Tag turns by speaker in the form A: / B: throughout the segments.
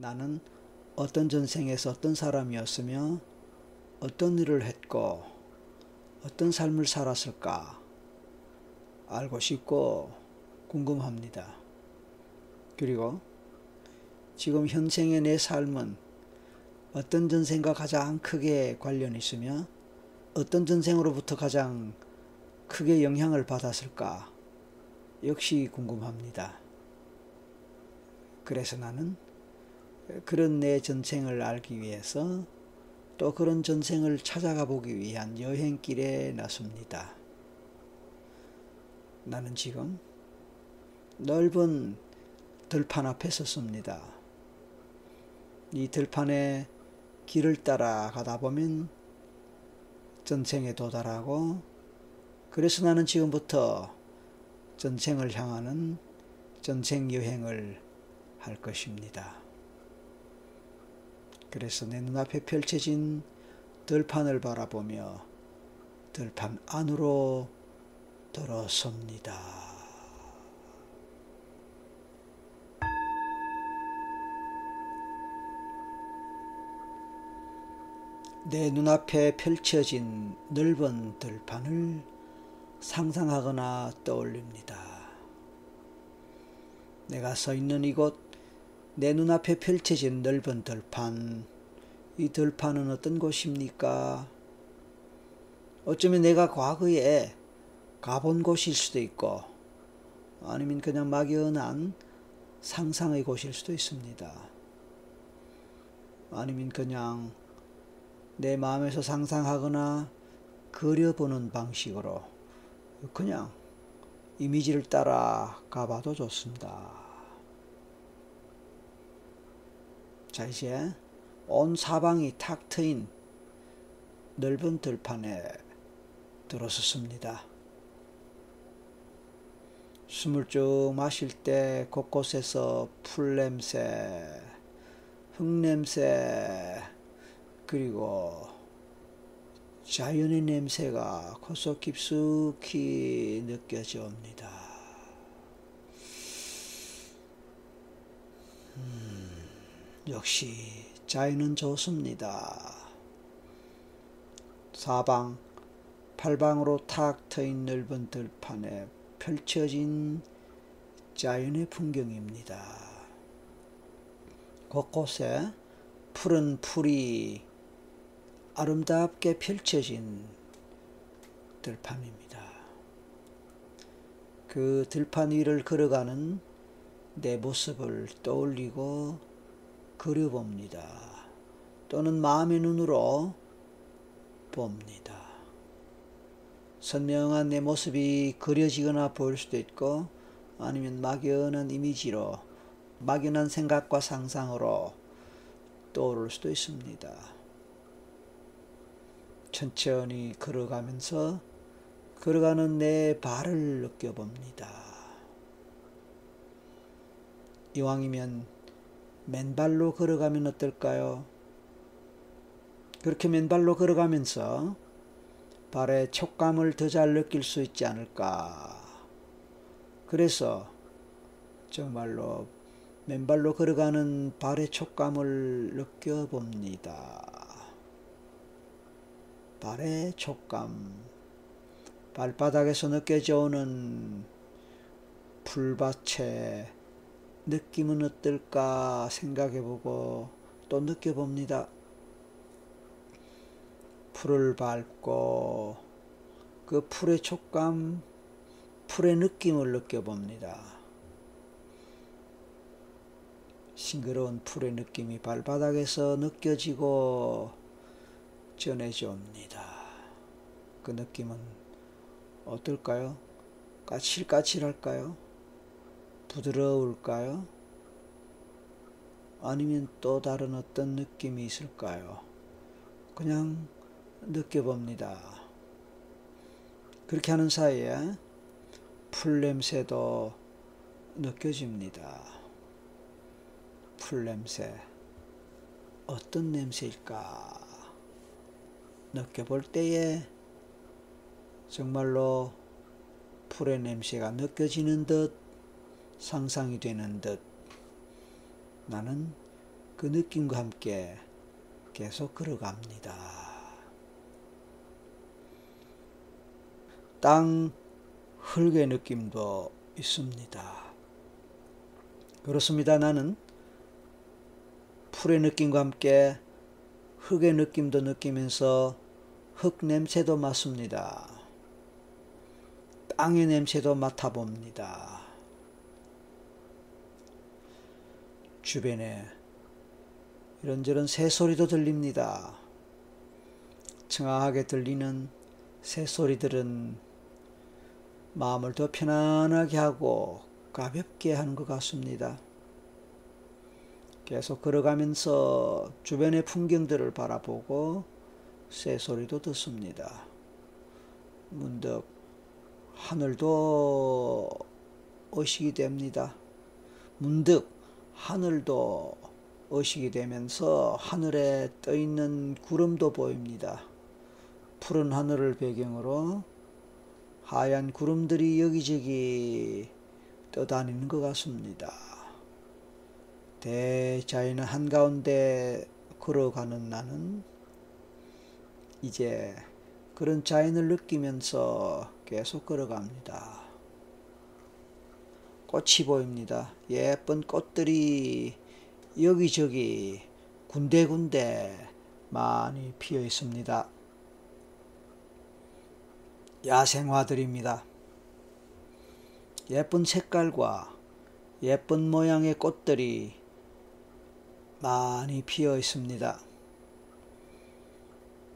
A: 나는 어떤 전생에서 어떤 사람이었으며 어떤 일을 했고 어떤 삶을 살았을까 알고 싶고 궁금합니다. 그리고 지금 현생의 내 삶은 어떤 전생과 가장 크게 관련 있으며 어떤 전생으로부터 가장 크게 영향을 받았을까 역시 궁금합니다. 그래서 나는 그런 내 전생을 알기 위해서 또 그런 전생을 찾아가 보기 위한 여행길에 나섭니다. 나는 지금 넓은 들판 앞에 섰습니다. 이 들판에 길을 따라 가다 보면 전생에 도달하고 그래서 나는 지금부터 전생을 향하는 전생 여행을 할 것입니다. 그래서 내 눈앞에 펼쳐진 들판을 바라보며 들판 안으로 들어섭니다. 내 눈앞에 펼쳐진 넓은 들판을 상상하거나 떠올립니다. 내가 서 있는 이곳, 내 눈앞에 펼쳐진 넓은 들판, 이 들판은 어떤 곳입니까? 어쩌면 내가 과거에 가본 곳일 수도 있고, 아니면 그냥 막연한 상상의 곳일 수도 있습니다. 아니면 그냥 내 마음에서 상상하거나 그려보는 방식으로 그냥 이미지를 따라 가봐도 좋습니다. 자, 이제 온 사방이 탁 트인 넓은 들판에 들어섰습니다. 숨을 쭉 마실 때 곳곳에서 풀냄새, 흙냄새, 그리고 자연의 냄새가 코속 깊숙이 느껴져 옵니다. 음, 역시 자연은 좋습니다. 사방, 팔방으로 탁 트인 넓은 들판에 펼쳐진 자연의 풍경입니다. 곳곳에 푸른 풀이 아름답게 펼쳐진 들판입니다. 그 들판 위를 걸어가는 내 모습을 떠올리고 그려봅니다. 또는 마음의 눈으로 봅니다. 선명한 내 모습이 그려지거나 보일 수도 있고 아니면 막연한 이미지로 막연한 생각과 상상으로 떠오를 수도 있습니다. 천천히 걸어가면서 걸어가는 내 발을 느껴봅니다. 이왕이면 맨발로 걸어가면 어떨까요? 그렇게 맨발로 걸어가면서 발의 촉감을 더 잘 느낄 수 있지 않을까. 그래서 정말로 맨발로 걸어가는 발의 촉감을 느껴봅니다. 발의 촉감, 발바닥에서 느껴져 오는 풀밭의 느낌은 어떨까 생각해보고 또 느껴봅니다. 풀을 밟고 그 풀의 촉감, 풀의 느낌을 느껴봅니다. 싱그러운 풀의 느낌이 발바닥에서 느껴지고 전해져 옵니다. 그 느낌은 어떨까요? 까칠까칠할까요? 부드러울까요? 아니면 또 다른 어떤 느낌이 있을까요? 그냥 느껴봅니다. 그렇게 하는 사이에 풀 냄새도 느껴집니다. 풀 냄새. 어떤 냄새일까? 느껴볼 때에 정말로 풀의 냄새가 느껴지는 듯 상상이 되는 듯 나는 그 느낌과 함께 계속 걸어갑니다. 땅 흙의 느낌도 있습니다. 그렇습니다. 나는 풀의 느낌과 함께 흙의 느낌도 느끼면서 흙 냄새도 맡습니다. 땅의 냄새도 맡아봅니다. 주변에 이런저런 새소리도 들립니다. 청아하게 들리는 새소리들은 마음을 더 편안하게 하고 가볍게 하는 것 같습니다. 계속 걸어가면서 주변의 풍경들을 바라보고 새소리도 듣습니다. 문득 하늘도 의식이 됩니다. 문득 하늘도 의식이 되면서 하늘에 떠 있는 구름도 보입니다. 푸른 하늘을 배경으로 하얀 구름들이 여기저기 떠다니는 것 같습니다. 대자연의 한가운데 걸어가는 나는 이제 그런 자연을 느끼면서 계속 걸어갑니다. 꽃이 보입니다. 예쁜 꽃들이 여기저기 군데군데 많이 피어 있습니다. 야생화들입니다. 예쁜 색깔과 예쁜 모양의 꽃들이 많이 피어 있습니다.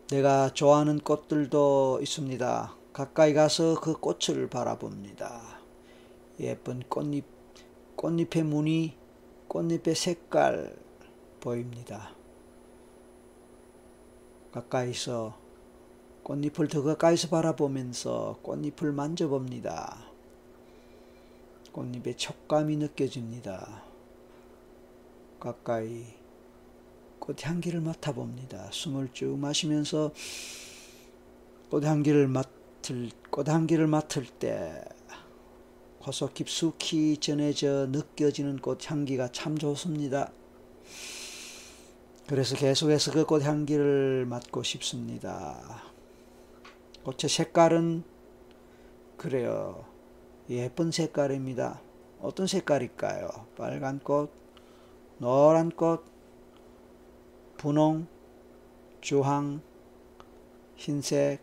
A: 내가 좋아하는 꽃들도 있습니다. 가까이 가서 그 꽃을 바라봅니다. 예쁜 꽃잎, 꽃잎의 무늬, 꽃잎의 색깔 보입니다. 가까이서 꽃잎을 더 가까이서 바라보면서 꽃잎을 만져봅니다. 꽃잎의 촉감이 느껴집니다. 가까이 꽃향기를 맡아봅니다. 숨을 쭉 마시면서 꽃향기를 맡을 꽃향기를 맡을 때 고소 깊숙이 전해져 느껴지는 꽃향기가 참 좋습니다. 그래서 계속해서 그 꽃향기를 맡고 싶습니다. 꽃의 색깔은 그래요. 예쁜 색깔입니다. 어떤 색깔일까요? 빨간 꽃, 노란 꽃, 분홍, 주황, 흰색,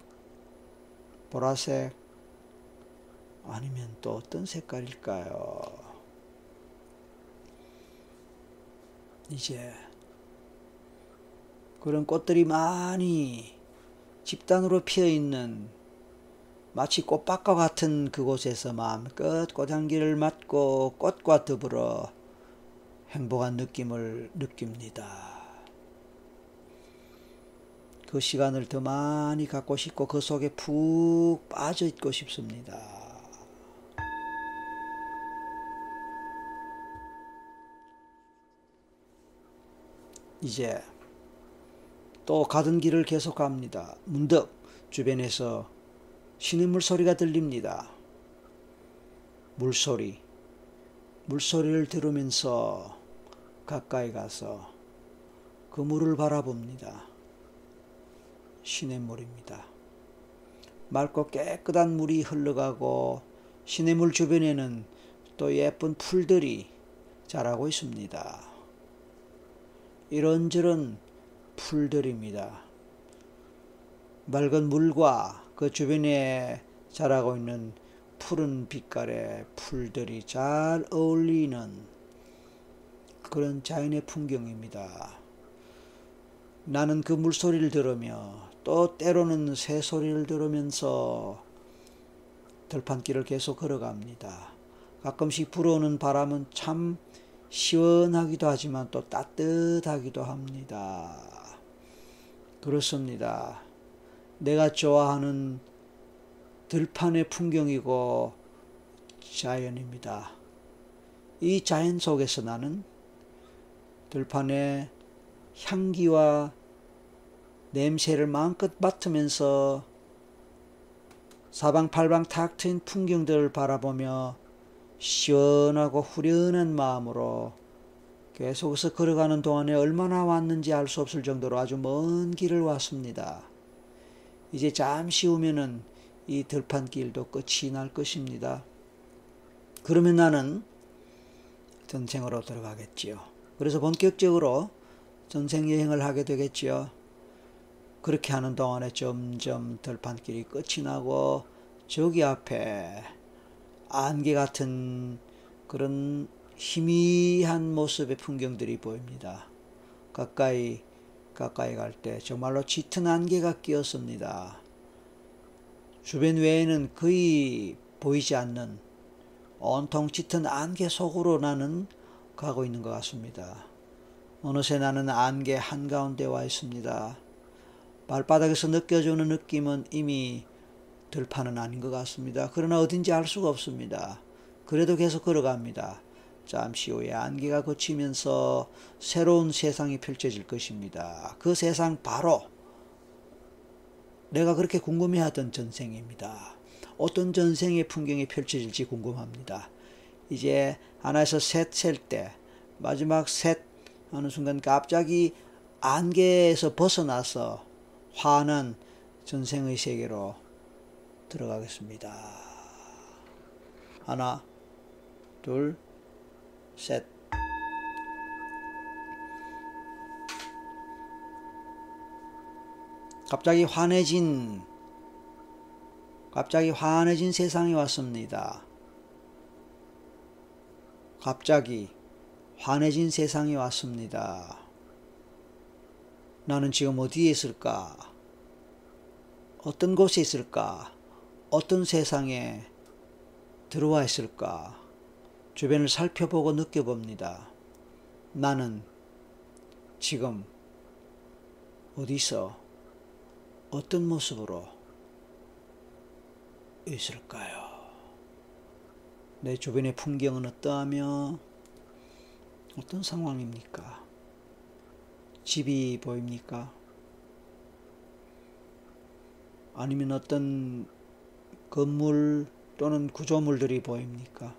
A: 보라색, 아니면 또 어떤 색깔일까요? 이제 그런 꽃들이 많이 집단으로 피어 있는 마치 꽃밭과 같은 그곳에서 마음껏 꽃향기를 맡고 꽃과 더불어 행복한 느낌을 느낍니다. 그 시간을 더 많이 갖고 싶고 그 속에 푹 빠져 있고 싶습니다. 이제 또 가던 길을 계속 갑니다. 문득 주변에서 신음물 소리가 들립니다. 물소리. 물소리를 들으면서 가까이 가서 그 물을 바라봅니다. 시냇물입니다. 맑고 깨끗한 물이 흘러가고 시냇물 주변에는 또 예쁜 풀들이 자라고 있습니다. 이런저런 풀들입니다. 맑은 물과 그 주변에 자라고 있는 푸른 빛깔의 풀들이 잘 어울리는 그런 자연의 풍경입니다. 나는 그 물소리를 들으며 또 때로는 새 소리를 들으면서 들판길을 계속 걸어갑니다. 가끔씩 불어오는 바람은 참 시원하기도 하지만 또 따뜻하기도 합니다. 그렇습니다. 내가 좋아하는 들판의 풍경이고 자연입니다. 이 자연 속에서 나는 들판의 향기와 냄새를 마음껏 맡으면서 사방팔방 탁 트인 풍경들을 바라보며 시원하고 후련한 마음으로 계속해서 걸어가는 동안에 얼마나 왔는지 알 수 없을 정도로 아주 먼 길을 왔습니다. 이제 잠시 후면은 이 들판길도 끝이 날 것입니다. 그러면 나는 전생으로 들어가겠지요. 그래서 본격적으로 전생 여행을 하게 되겠지요. 그렇게 하는 동안에 점점 들판길이 끝이 나고 저기 앞에 안개 같은 그런 희미한 모습의 풍경들이 보입니다. 가까이 가까이 갈 때 정말로 짙은 안개가 끼었습니다. 주변 외에는 거의 보이지 않는 온통 짙은 안개 속으로 나는 가고 있는 것 같습니다. 어느새 나는 안개 한가운데 와 있습니다. 발바닥에서 느껴지는 느낌은 이미 들판은 아닌 것 같습니다. 그러나 어딘지 알 수가 없습니다. 그래도 계속 걸어갑니다. 잠시 후에 안개가 거치면서 새로운 세상이 펼쳐질 것입니다. 그 세상 바로 내가 그렇게 궁금해하던 전생입니다. 어떤 전생의 풍경이 펼쳐질지 궁금합니다. 이제 하나에서 셋 셀 때 마지막 셋 하는 순간 갑자기 안개에서 벗어나서 환한 전생의 세계로 들어가겠습니다. 하나, 둘, 셋. 갑자기 환해진, 갑자기 환해진 세상이 왔습니다. 갑자기 환해진 세상이 왔습니다. 나는 지금 어디에 있을까? 어떤 곳에 있을까? 어떤 세상에 들어와 있을까? 주변을 살펴보고 느껴봅니다. 나는 지금 어디서 어떤 모습으로 있을까요? 내 주변의 풍경은 어떠하며 어떤 상황입니까? 집이 보입니까? 아니면 어떤 건물 또는 구조물들이 보입니까?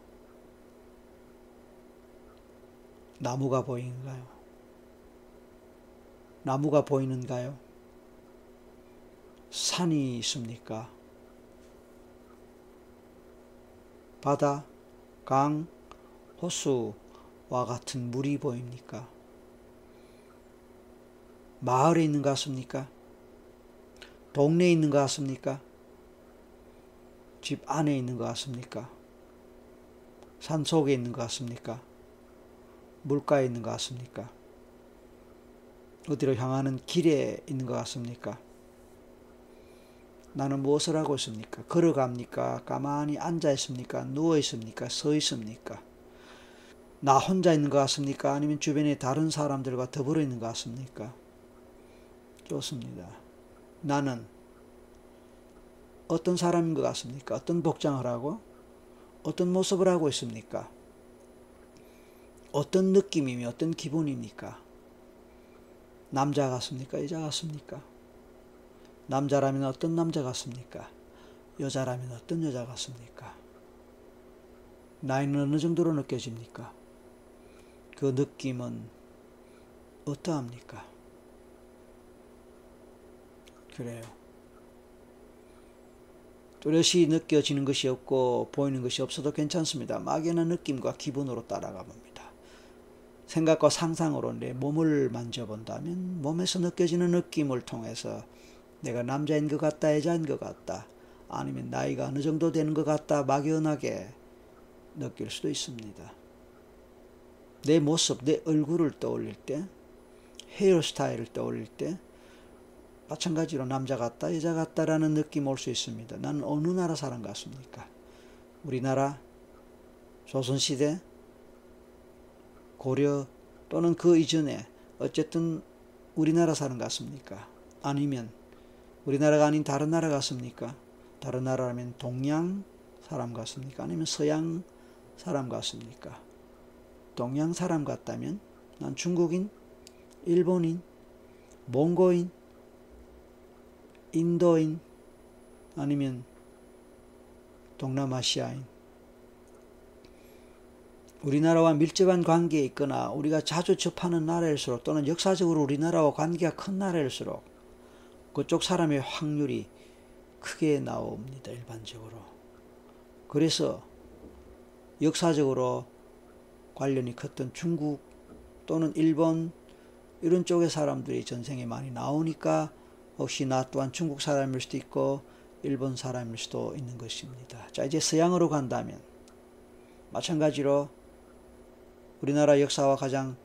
A: 나무가 보이는가요? 나무가 보이는가요? 산이 있습니까? 바다, 강, 호수와 같은 물이 보입니까? 마을에 있는 것 같습니까? 동네에 있는 것 같습니까? 집 안에 있는 것 같습니까? 산 속에 있는 것 같습니까? 물가에 있는 것 같습니까? 어디로 향하는 길에 있는 것 같습니까? 나는 무엇을 하고 있습니까? 걸어갑니까? 가만히 앉아 있습니까? 누워 있습니까? 서 있습니까? 나 혼자 있는 것 같습니까? 아니면 주변에 다른 사람들과 더불어 있는 것 같습니까? 좋습니다. 나는 어떤 사람인 것 같습니까? 어떤 복장을 하고 어떤 모습을 하고 있습니까? 어떤 느낌이며 어떤 기분입니까? 남자 같습니까? 여자 같습니까? 남자라면 어떤 남자 같습니까? 여자라면 어떤 여자 같습니까? 나이는 어느 정도로 느껴집니까? 그 느낌은 어떠합니까? 그래요. 뚜렷이 느껴지는 것이 없고 보이는 것이 없어도 괜찮습니다. 막연한 느낌과 기분으로 따라가 봅니다. 생각과 상상으로 내 몸을 만져본다면 몸에서 느껴지는 느낌을 통해서 내가 남자인 것 같다, 여자인 것 같다, 아니면 나이가 어느 정도 되는 것 같다, 막연하게 느낄 수도 있습니다. 내 모습, 내 얼굴을 떠올릴 때, 헤어스타일을 떠올릴 때, 마찬가지로 남자 같다, 여자 같다라는 느낌 올 수 있습니다. 나는 어느 나라 사람 같습니까? 우리나라, 조선시대, 고려 또는 그 이전에 어쨌든 우리나라 사람 같습니까? 아니면 우리나라가 아닌 다른 나라 같습니까? 다른 나라라면 동양 사람 같습니까? 아니면 서양 사람 같습니까? 동양 사람 같다면 난 중국인, 일본인, 몽고인, 인도인 아니면 동남아시아인 우리나라와 밀접한 관계에 있거나 우리가 자주 접하는 나라일수록 또는 역사적으로 우리나라와 관계가 큰 나라일수록 그쪽 사람의 확률이 크게 나옵니다. 일반적으로. 그래서 역사적으로 관련이 컸던 중국 또는 일본 이런 쪽의 사람들이 전생에 많이 나오니까 혹시 나 또한 중국 사람일 수도 있고 일본 사람일 수도 있는 것입니다. 자 이제 서양으로 간다면 마찬가지로 우리나라 역사와 가장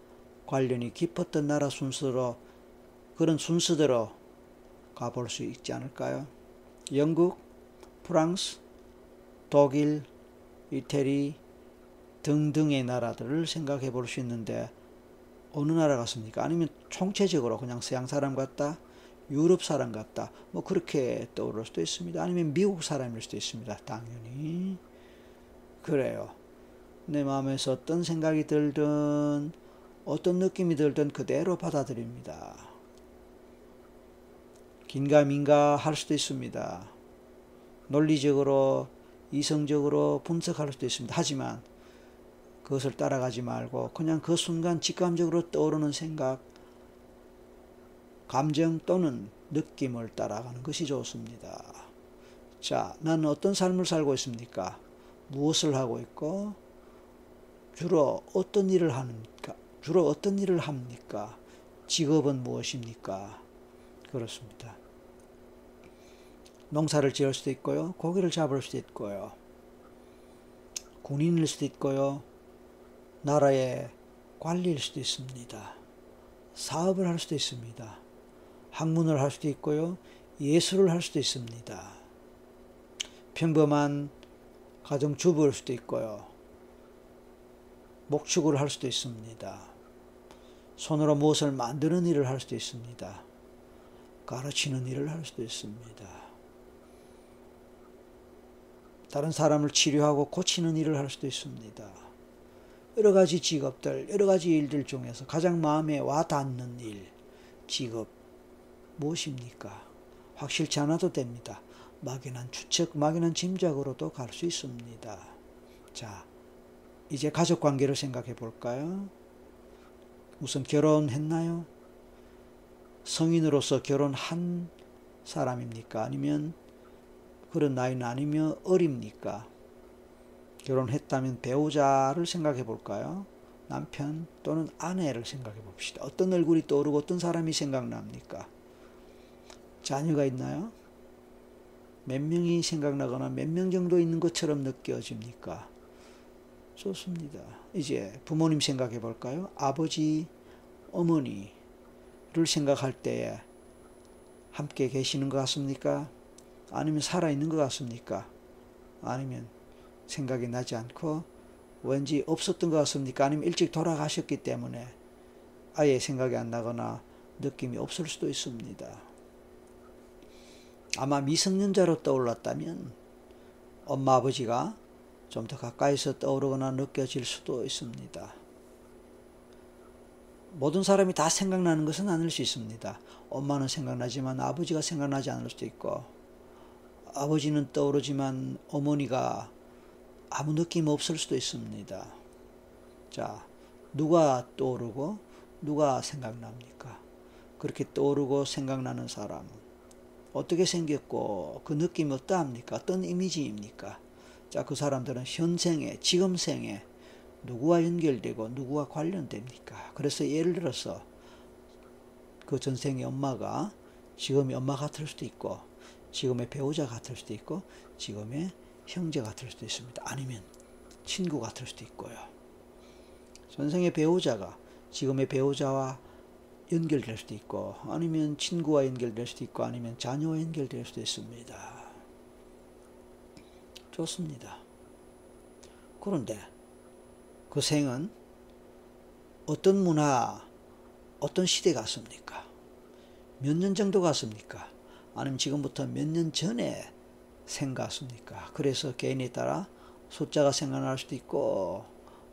A: 관련이 깊었던 나라 순서로 그런 순서대로 가볼 수 있지 않을까요? 영국, 프랑스, 독일, 이태리 등등의 나라들을 생각해 볼 수 있는데 어느 나라 같습니까? 아니면 총체적으로 그냥 서양 사람 같다, 유럽 사람 같다, 뭐 그렇게 떠오를 수도 있습니다. 아니면 미국 사람일 수도 있습니다. 당연히 그래요. 내 마음에서 어떤 생각이 들든 어떤 느낌이 들든 그대로 받아들입니다. 긴가민가 할 수도 있습니다. 논리적으로 이성적으로 분석할 수도 있습니다. 하지만 그것을 따라가지 말고 그냥 그 순간 직감적으로 떠오르는 생각, 감정 또는 느낌을 따라가는 것이 좋습니다. 자, 나는 어떤 삶을 살고 있습니까? 무엇을 하고 있고 주로 어떤 일을 합니까? 주로 어떤 일을 합니까? 직업은 무엇입니까? 그렇습니다. 농사를 지을 수도 있고요. 고기를 잡을 수도 있고요. 군인일 수도 있고요. 나라의 관리일 수도 있습니다. 사업을 할 수도 있습니다. 학문을 할 수도 있고요. 예술을 할 수도 있습니다. 평범한 가정주부일 수도 있고요. 목축을 할 수도 있습니다. 손으로 무엇을 만드는 일을 할 수도 있습니다. 가르치는 일을 할 수도 있습니다. 다른 사람을 치료하고 고치는 일을 할 수도 있습니다. 여러 가지 직업들, 여러 가지 일들 중에서 가장 마음에 와 닿는 일, 직업, 무엇입니까? 확실치 않아도 됩니다. 막연한 추측, 막연한 짐작으로도 갈 수 있습니다. 자, 이제 가족 관계를 생각해 볼까요? 우선 결혼했나요? 성인으로서 결혼한 사람입니까? 아니면 그런 나이는 아니면 어립니까? 결혼했다면 배우자를 생각해 볼까요? 남편 또는 아내를 생각해 봅시다. 어떤 얼굴이 떠오르고 어떤 사람이 생각납니까? 자녀가 있나요? 몇 명이 생각나거나 몇 명 정도 있는 것처럼 느껴집니까? 좋습니다. 이제 부모님 생각해 볼까요? 아버지, 어머니를 생각할 때에 함께 계시는 것 같습니까? 아니면 살아있는 것 같습니까? 아니면 생각이 나지 않고 왠지 없었던 것 같습니까? 아니면 일찍 돌아가셨기 때문에 아예 생각이 안 나거나 느낌이 없을 수도 있습니다. 아마 미성년자로 떠올랐다면 엄마 아버지가 좀 더 가까이서 떠오르거나 느껴질 수도 있습니다. 모든 사람이 다 생각나는 것은 아닐 수 있습니다. 엄마는 생각나지만 아버지가 생각나지 않을 수도 있고 아버지는 떠오르지만 어머니가 아무 느낌 없을 수도 있습니다. 자, 누가 떠오르고 누가 생각납니까? 그렇게 떠오르고 생각나는 사람은 어떻게 생겼고 그 느낌이 어떠합니까? 어떤 이미지입니까? 자, 그 사람들은 현생에, 지금 생에 누구와 연결되고 누구와 관련됩니까? 그래서 예를 들어서 그 전생의 엄마가 지금의 엄마 같을 수도 있고 지금의 배우자 같을 수도 있고 지금의 형제 같을 수도 있습니다. 아니면 친구 같을 수도 있고요. 전생의 배우자가 지금의 배우자와 연결될 수도 있고 아니면 친구와 연결될 수도 있고 아니면 자녀와 연결될 수도 있습니다. 좋습니다. 그런데 그 생은 어떤 문화, 어떤 시대 같습니까? 몇 년 정도 같습니까? 아니면 지금부터 몇 년 전에 생각습니까? 그래서 개인에 따라 숫자가 생각날 수도 있고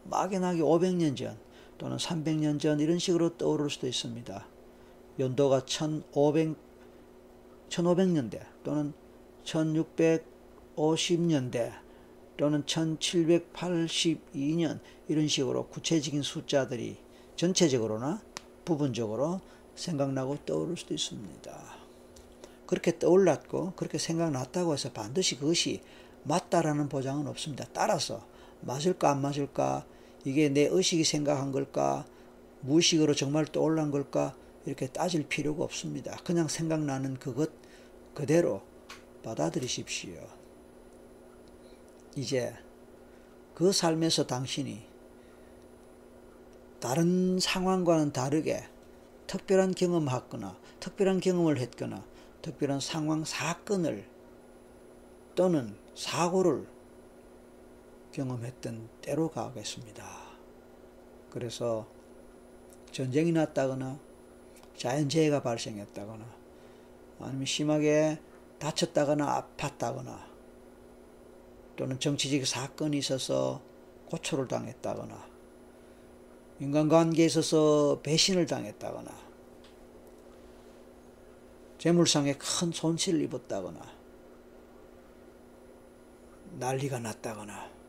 A: 막연하게 500년 전 또는 300년 전 이런 식으로 떠오를 수도 있습니다. 연도가 1500, 1500년대 또는 1650년대 또는 1782년 이런 식으로 구체적인 숫자들이 전체적으로나 부분적으로 생각나고 떠오를 수도 있습니다. 그렇게 떠올랐고 그렇게 생각났다고 해서 반드시 그것이 맞다라는 보장은 없습니다. 따라서 맞을까 안 맞을까 이게 내 의식이 생각한 걸까 무의식으로 정말 떠올란 걸까 이렇게 따질 필요가 없습니다. 그냥 생각나는 그것 그대로 받아들이십시오. 이제 그 삶에서 당신이 다른 상황과는 다르게 특별한 경험하거나 특별한 경험을 했거나 특별한 상황 사건을 또는 사고를 경험했던 때로 가겠습니다. 그래서 전쟁이 났다거나 자연재해가 발생했다거나 아니면 심하게 다쳤다거나 아팠다거나 또는 정치적 사건이 있어서 고초를 당했다거나 인간관계에 있어서 배신을 당했다거나 재물상에 큰 손실을 입었다거나 난리가 났다거나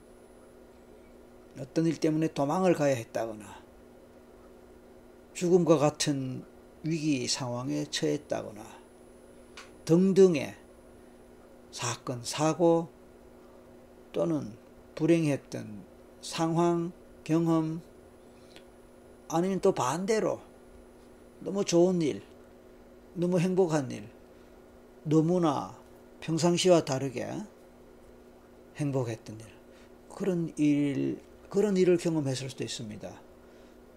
A: 어떤 일 때문에 도망을 가야 했다거나 죽음과 같은 위기 상황에 처했다거나 등등의 사건, 사고 또는 불행했던 상황, 경험 아니면 또 반대로 너무 좋은 일, 너무 행복한 일, 너무나 평상시와 다르게 행복했던 일, 그런 일, 그런 일을 경험했을 수도 있습니다.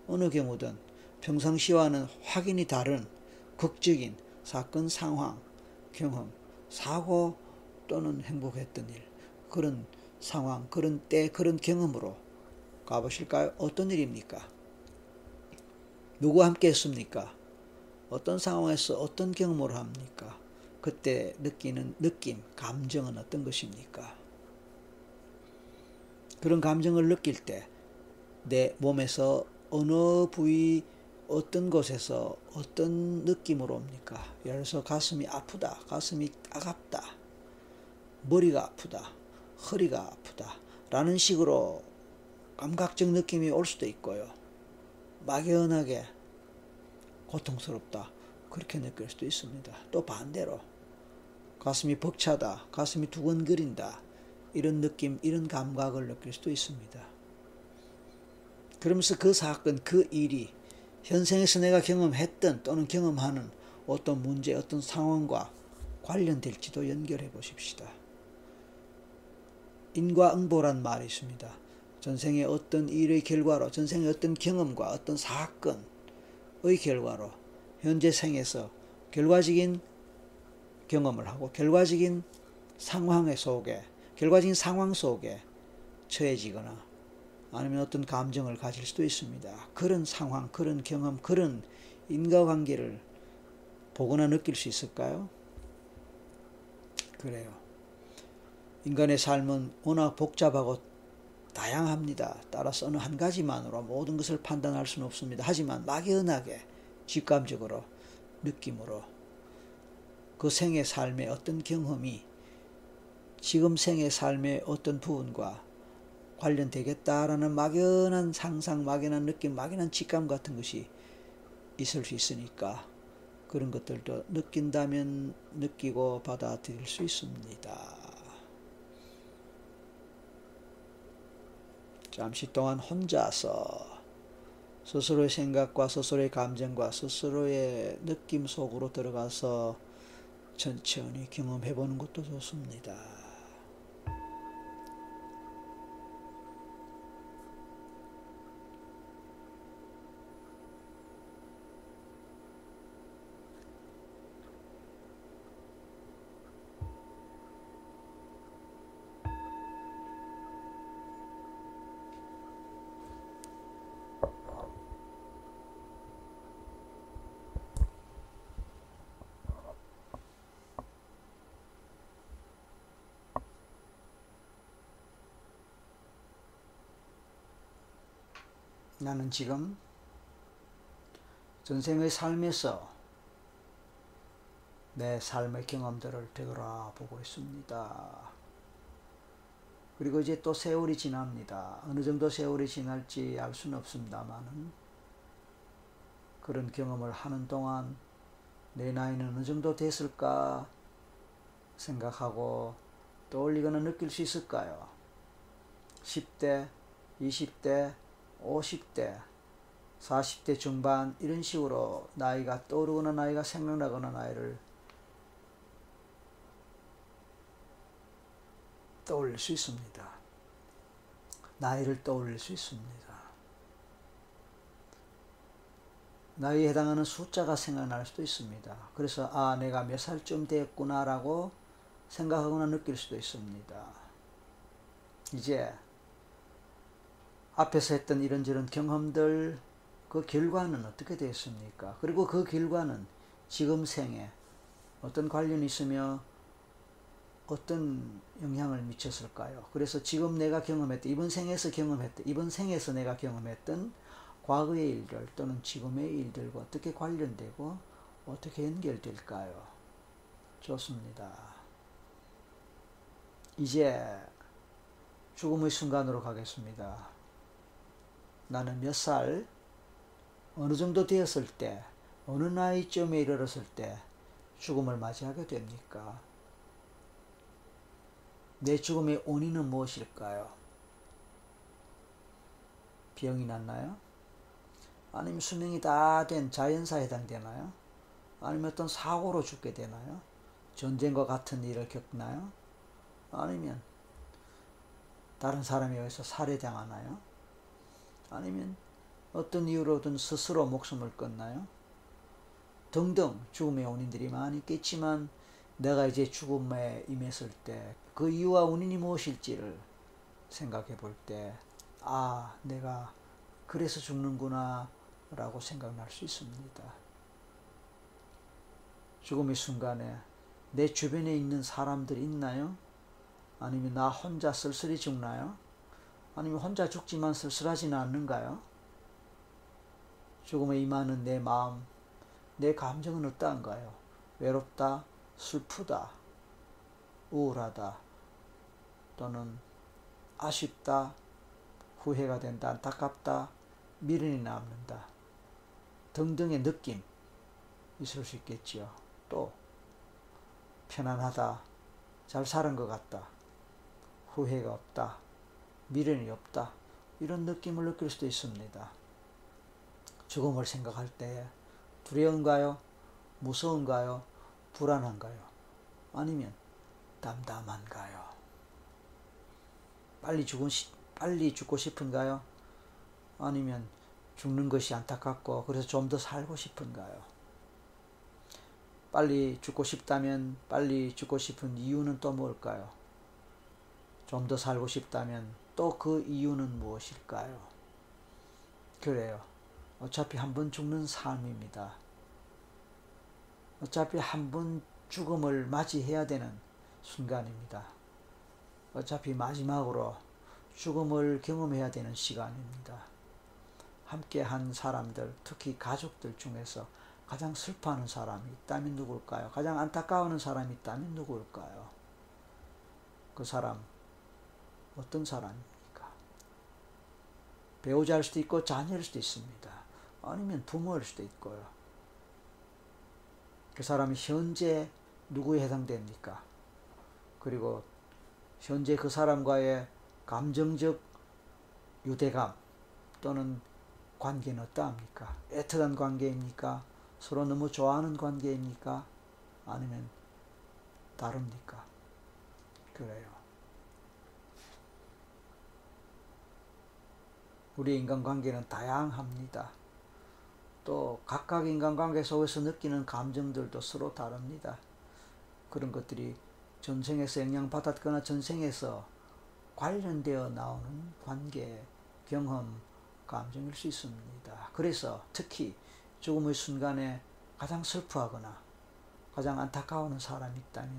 A: 어느 경우든 평상시와는 확연히 다른 극적인 사건, 상황, 경험, 사고 또는 행복했던 일, 그런 상황, 그런 때, 그런 경험으로 가보실까요? 어떤 일입니까? 누구와 함께 했습니까? 어떤 상황에서 어떤 경험을 합니까? 그때 느끼는 느낌, 감정은 어떤 것입니까? 그런 감정을 느낄 때 내 몸에서 어느 부위 어떤 곳에서 어떤 느낌으로 옵니까? 예를 들어서 가슴이 아프다, 가슴이 따갑다, 머리가 아프다, 허리가 아프다 라는 식으로 감각적 느낌이 올 수도 있고요. 막연하게 고통스럽다 그렇게 느낄 수도 있습니다. 또 반대로 가슴이 벅차다, 가슴이 두근거린다 이런 느낌, 이런 감각을 느낄 수도 있습니다. 그러면서 그 사건, 그 일이 현생에서 내가 경험했던 또는 경험하는 어떤 문제, 어떤 상황과 관련될지도 연결해 보십시다. 인과응보란 말이 있습니다. 전생의 어떤 일의 결과로, 전생의 어떤 경험과 어떤 사건의 결과로 현재 생에서 결과적인 경험을 하고 결과적인 상황 속에, 결과적인 상황 속에 처해지거나 아니면 어떤 감정을 가질 수도 있습니다. 그런 상황, 그런 경험, 그런 인과관계를 보거나 느낄 수 있을까요? 그래요. 인간의 삶은 워낙 복잡하고 다양합니다. 따라서 어느 한 가지만으로 모든 것을 판단할 수는 없습니다. 하지만 막연하게 직감적으로 느낌으로 그 생의 삶의 어떤 경험이 지금 생의 삶의 어떤 부분과 관련되겠다라는 막연한 상상, 막연한 느낌, 막연한 직감 같은 것이 있을 수 있으니까 그런 것들도 느낀다면 느끼고 받아들일 수 있습니다. 잠시 동안 혼자서 스스로의 생각과 스스로의 감정과 스스로의 느낌 속으로 들어가서 천천히 경험해 보는 것도 좋습니다. 나는 지금 전생의 삶에서 내 삶의 경험들을 되돌아보고 있습니다. 그리고 이제 또 세월이 지납니다. 어느 정도 세월이 지날지 알 수는 없습니다만은 그런 경험을 하는 동안 내 나이는 어느 정도 됐을까 생각하고 떠올리거나 느낄 수 있을까요? 10대, 20대, 50대, 40대 중반 이런 식으로 나이가 떠오르거나 나이가 생각나거나 나이를 떠올릴 수 있습니다. 나이를 떠올릴 수 있습니다. 나이에 해당하는 숫자가 생각날 수도 있습니다. 그래서 아 내가 몇 살쯤 됐구나라고 생각하거나 느낄 수도 있습니다. 이제 앞에서 했던 이런저런 경험들 그 결과는 어떻게 됐습니까? 그리고 그 결과는 지금 생에 어떤 관련이 있으며 어떤 영향을 미쳤을까요? 그래서 지금 내가 경험했던 이번 생에서 경험했던 이번 생에서 내가 경험했던 과거의 일들 또는 지금의 일들과 어떻게 관련되고 어떻게 연결될까요? 좋습니다. 이제 죽음의 순간으로 가겠습니다. 나는 몇 살, 어느 정도 되었을 때, 어느 나이쯤에 이르렀을 때 죽음을 맞이하게 됩니까? 내 죽음의 원인은 무엇일까요? 병이 났나요? 아니면 수명이 다 된 자연사에 해당되나요? 아니면 어떤 사고로 죽게 되나요? 전쟁과 같은 일을 겪나요? 아니면 다른 사람에 의해서 살해당하나요? 아니면 어떤 이유로든 스스로 목숨을 끊나요? 등등 죽음의 원인들이 많이 있겠지만 내가 이제 죽음에 임했을 때 그 이유와 원인이 무엇일지를 생각해 볼 때, 아, 내가 그래서 죽는구나 라고 생각날 수 있습니다. 죽음의 순간에 내 주변에 있는 사람들이 있나요? 아니면 나 혼자 쓸쓸히 죽나요? 아니면 혼자 죽지만 쓸쓸하지는 않는가요? 죽음에 임하는 내 마음, 내 감정은 어떠한가요? 외롭다, 슬프다, 우울하다, 또는 아쉽다, 후회가 된다, 안타깝다, 미련이 남는다 등등의 느낌 있을 수 있겠지요. 또 편안하다, 잘 사는 것 같다, 후회가 없다, 미련이 없다 이런 느낌을 느낄 수도 있습니다. 죽음을 생각할 때 두려운가요? 무서운가요? 불안한가요? 아니면 담담한가요? 빨리 죽은 빨리 죽고 싶은가요? 아니면 죽는 것이 안타깝고 그래서 좀 더 살고 싶은가요? 빨리 죽고 싶다면 빨리 죽고 싶은 이유는 또 뭘까요? 좀 더 살고 싶다면 또 그 이유는 무엇일까요? 그래요. 어차피 한 번 죽는 삶입니다. 어차피 한 번 죽음을 맞이해야 되는 순간입니다. 어차피 마지막으로 죽음을 경험해야 되는 시간입니다. 함께 한 사람들, 특히 가족들 중에서 가장 슬퍼하는 사람이 있다면 누굴까요? 가장 안타까워하는 사람이 있다면 누굴까요? 그 사람, 어떤 사람입니까? 배우자일 수도 있고 자녀일 수도 있습니다. 아니면 부모일 수도 있고요. 그 사람이 현재 누구에 해당됩니까? 그리고 현재 그 사람과의 감정적 유대감 또는 관계는 어떠합니까? 애틋한 관계입니까? 서로 너무 좋아하는 관계입니까? 아니면 다릅니까? 그래요. 우리 인간관계는 다양합니다. 또 각각 인간관계 속에서 느끼는 감정들도 서로 다릅니다. 그런 것들이 전생에서 영향받았거나 전생에서 관련되어 나오는 관계, 경험, 감정일 수 있습니다. 그래서 특히 죽음의 순간에 가장 슬퍼하거나 가장 안타까워하는 사람이 있다면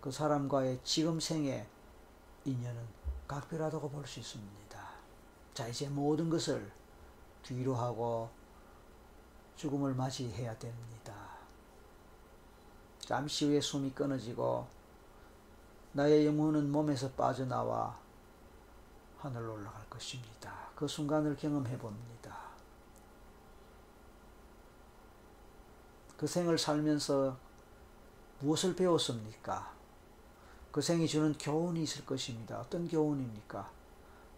A: 그 사람과의 지금 생의 인연은 각별하다고 볼 수 있습니다. 자, 이제 모든 것을 뒤로 하고 죽음을 맞이해야 됩니다. 잠시 후에 숨이 끊어지고 나의 영혼은 몸에서 빠져나와 하늘로 올라갈 것입니다. 그 순간을 경험해 봅니다. 그 생을 살면서 무엇을 배웠습니까? 그 생이 주는 교훈이 있을 것입니다. 어떤 교훈입니까?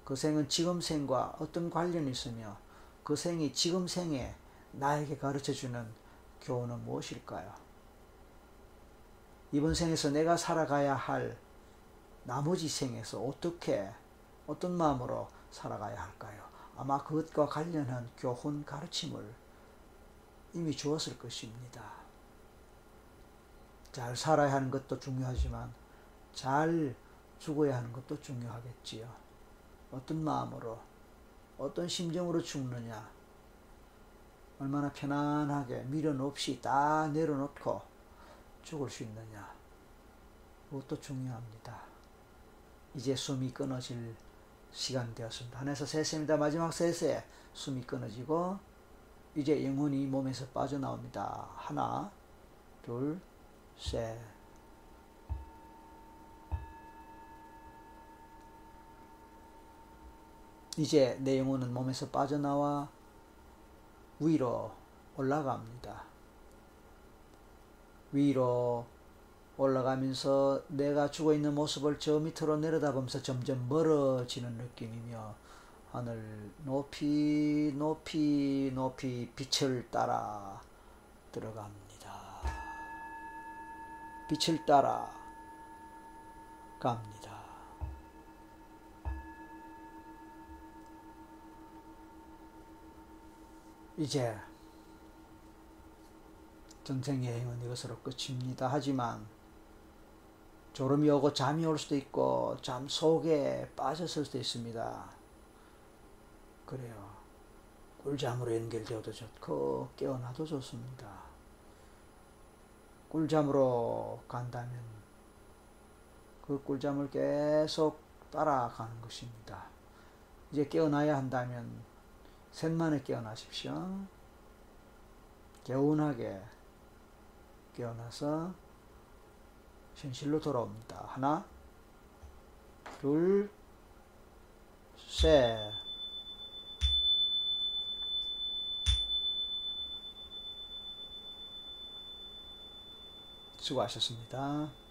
A: 그 생은 지금 생과 어떤 관련이 있으며 그 생이 지금 생에 나에게 가르쳐 주는 교훈은 무엇일까요? 이번 생에서 내가 살아가야 할 나머지 생에서 어떻게 어떤 마음으로 살아가야 할까요? 아마 그것과 관련한 교훈 가르침을 이미 주었을 것입니다. 잘 살아야 하는 것도 중요하지만 잘 죽어야 하는 것도 중요하겠지요. 어떤 마음으로, 어떤 심정으로 죽느냐, 얼마나 편안하게 미련 없이 다 내려놓고 죽을 수 있느냐, 그것도 중요합니다. 이제 숨이 끊어질 시간 되었습니다. 하나에서 셋입니다. 마지막 셋에 숨이 끊어지고 이제 영혼이 몸에서 빠져나옵니다. 하나, 둘, 셋. 이제 내 영혼은 몸에서 빠져나와 위로 올라갑니다. 위로 올라가면서 내가 죽어 있는 모습을 저 밑으로 내려다보면서 점점 멀어지는 느낌이며 하늘 높이 높이 높이 빛을 따라 들어갑니다. 빛을 따라 갑니다. 이제 전생 여행은 이것으로 끝입니다. 하지만 졸음이 오고 잠이 올 수도 있고 잠 속에 빠졌을 수도 있습니다. 그래요. 꿀잠으로 연결되어도 좋고 깨어나도 좋습니다. 꿀잠으로 간다면 그 꿀잠을 계속 따라가는 것입니다. 이제 깨어나야 한다면 셋만에 깨어나십시오. 개운하게 깨어나서 현실로 돌아옵니다. 하나, 둘, 셋. 수고하셨습니다.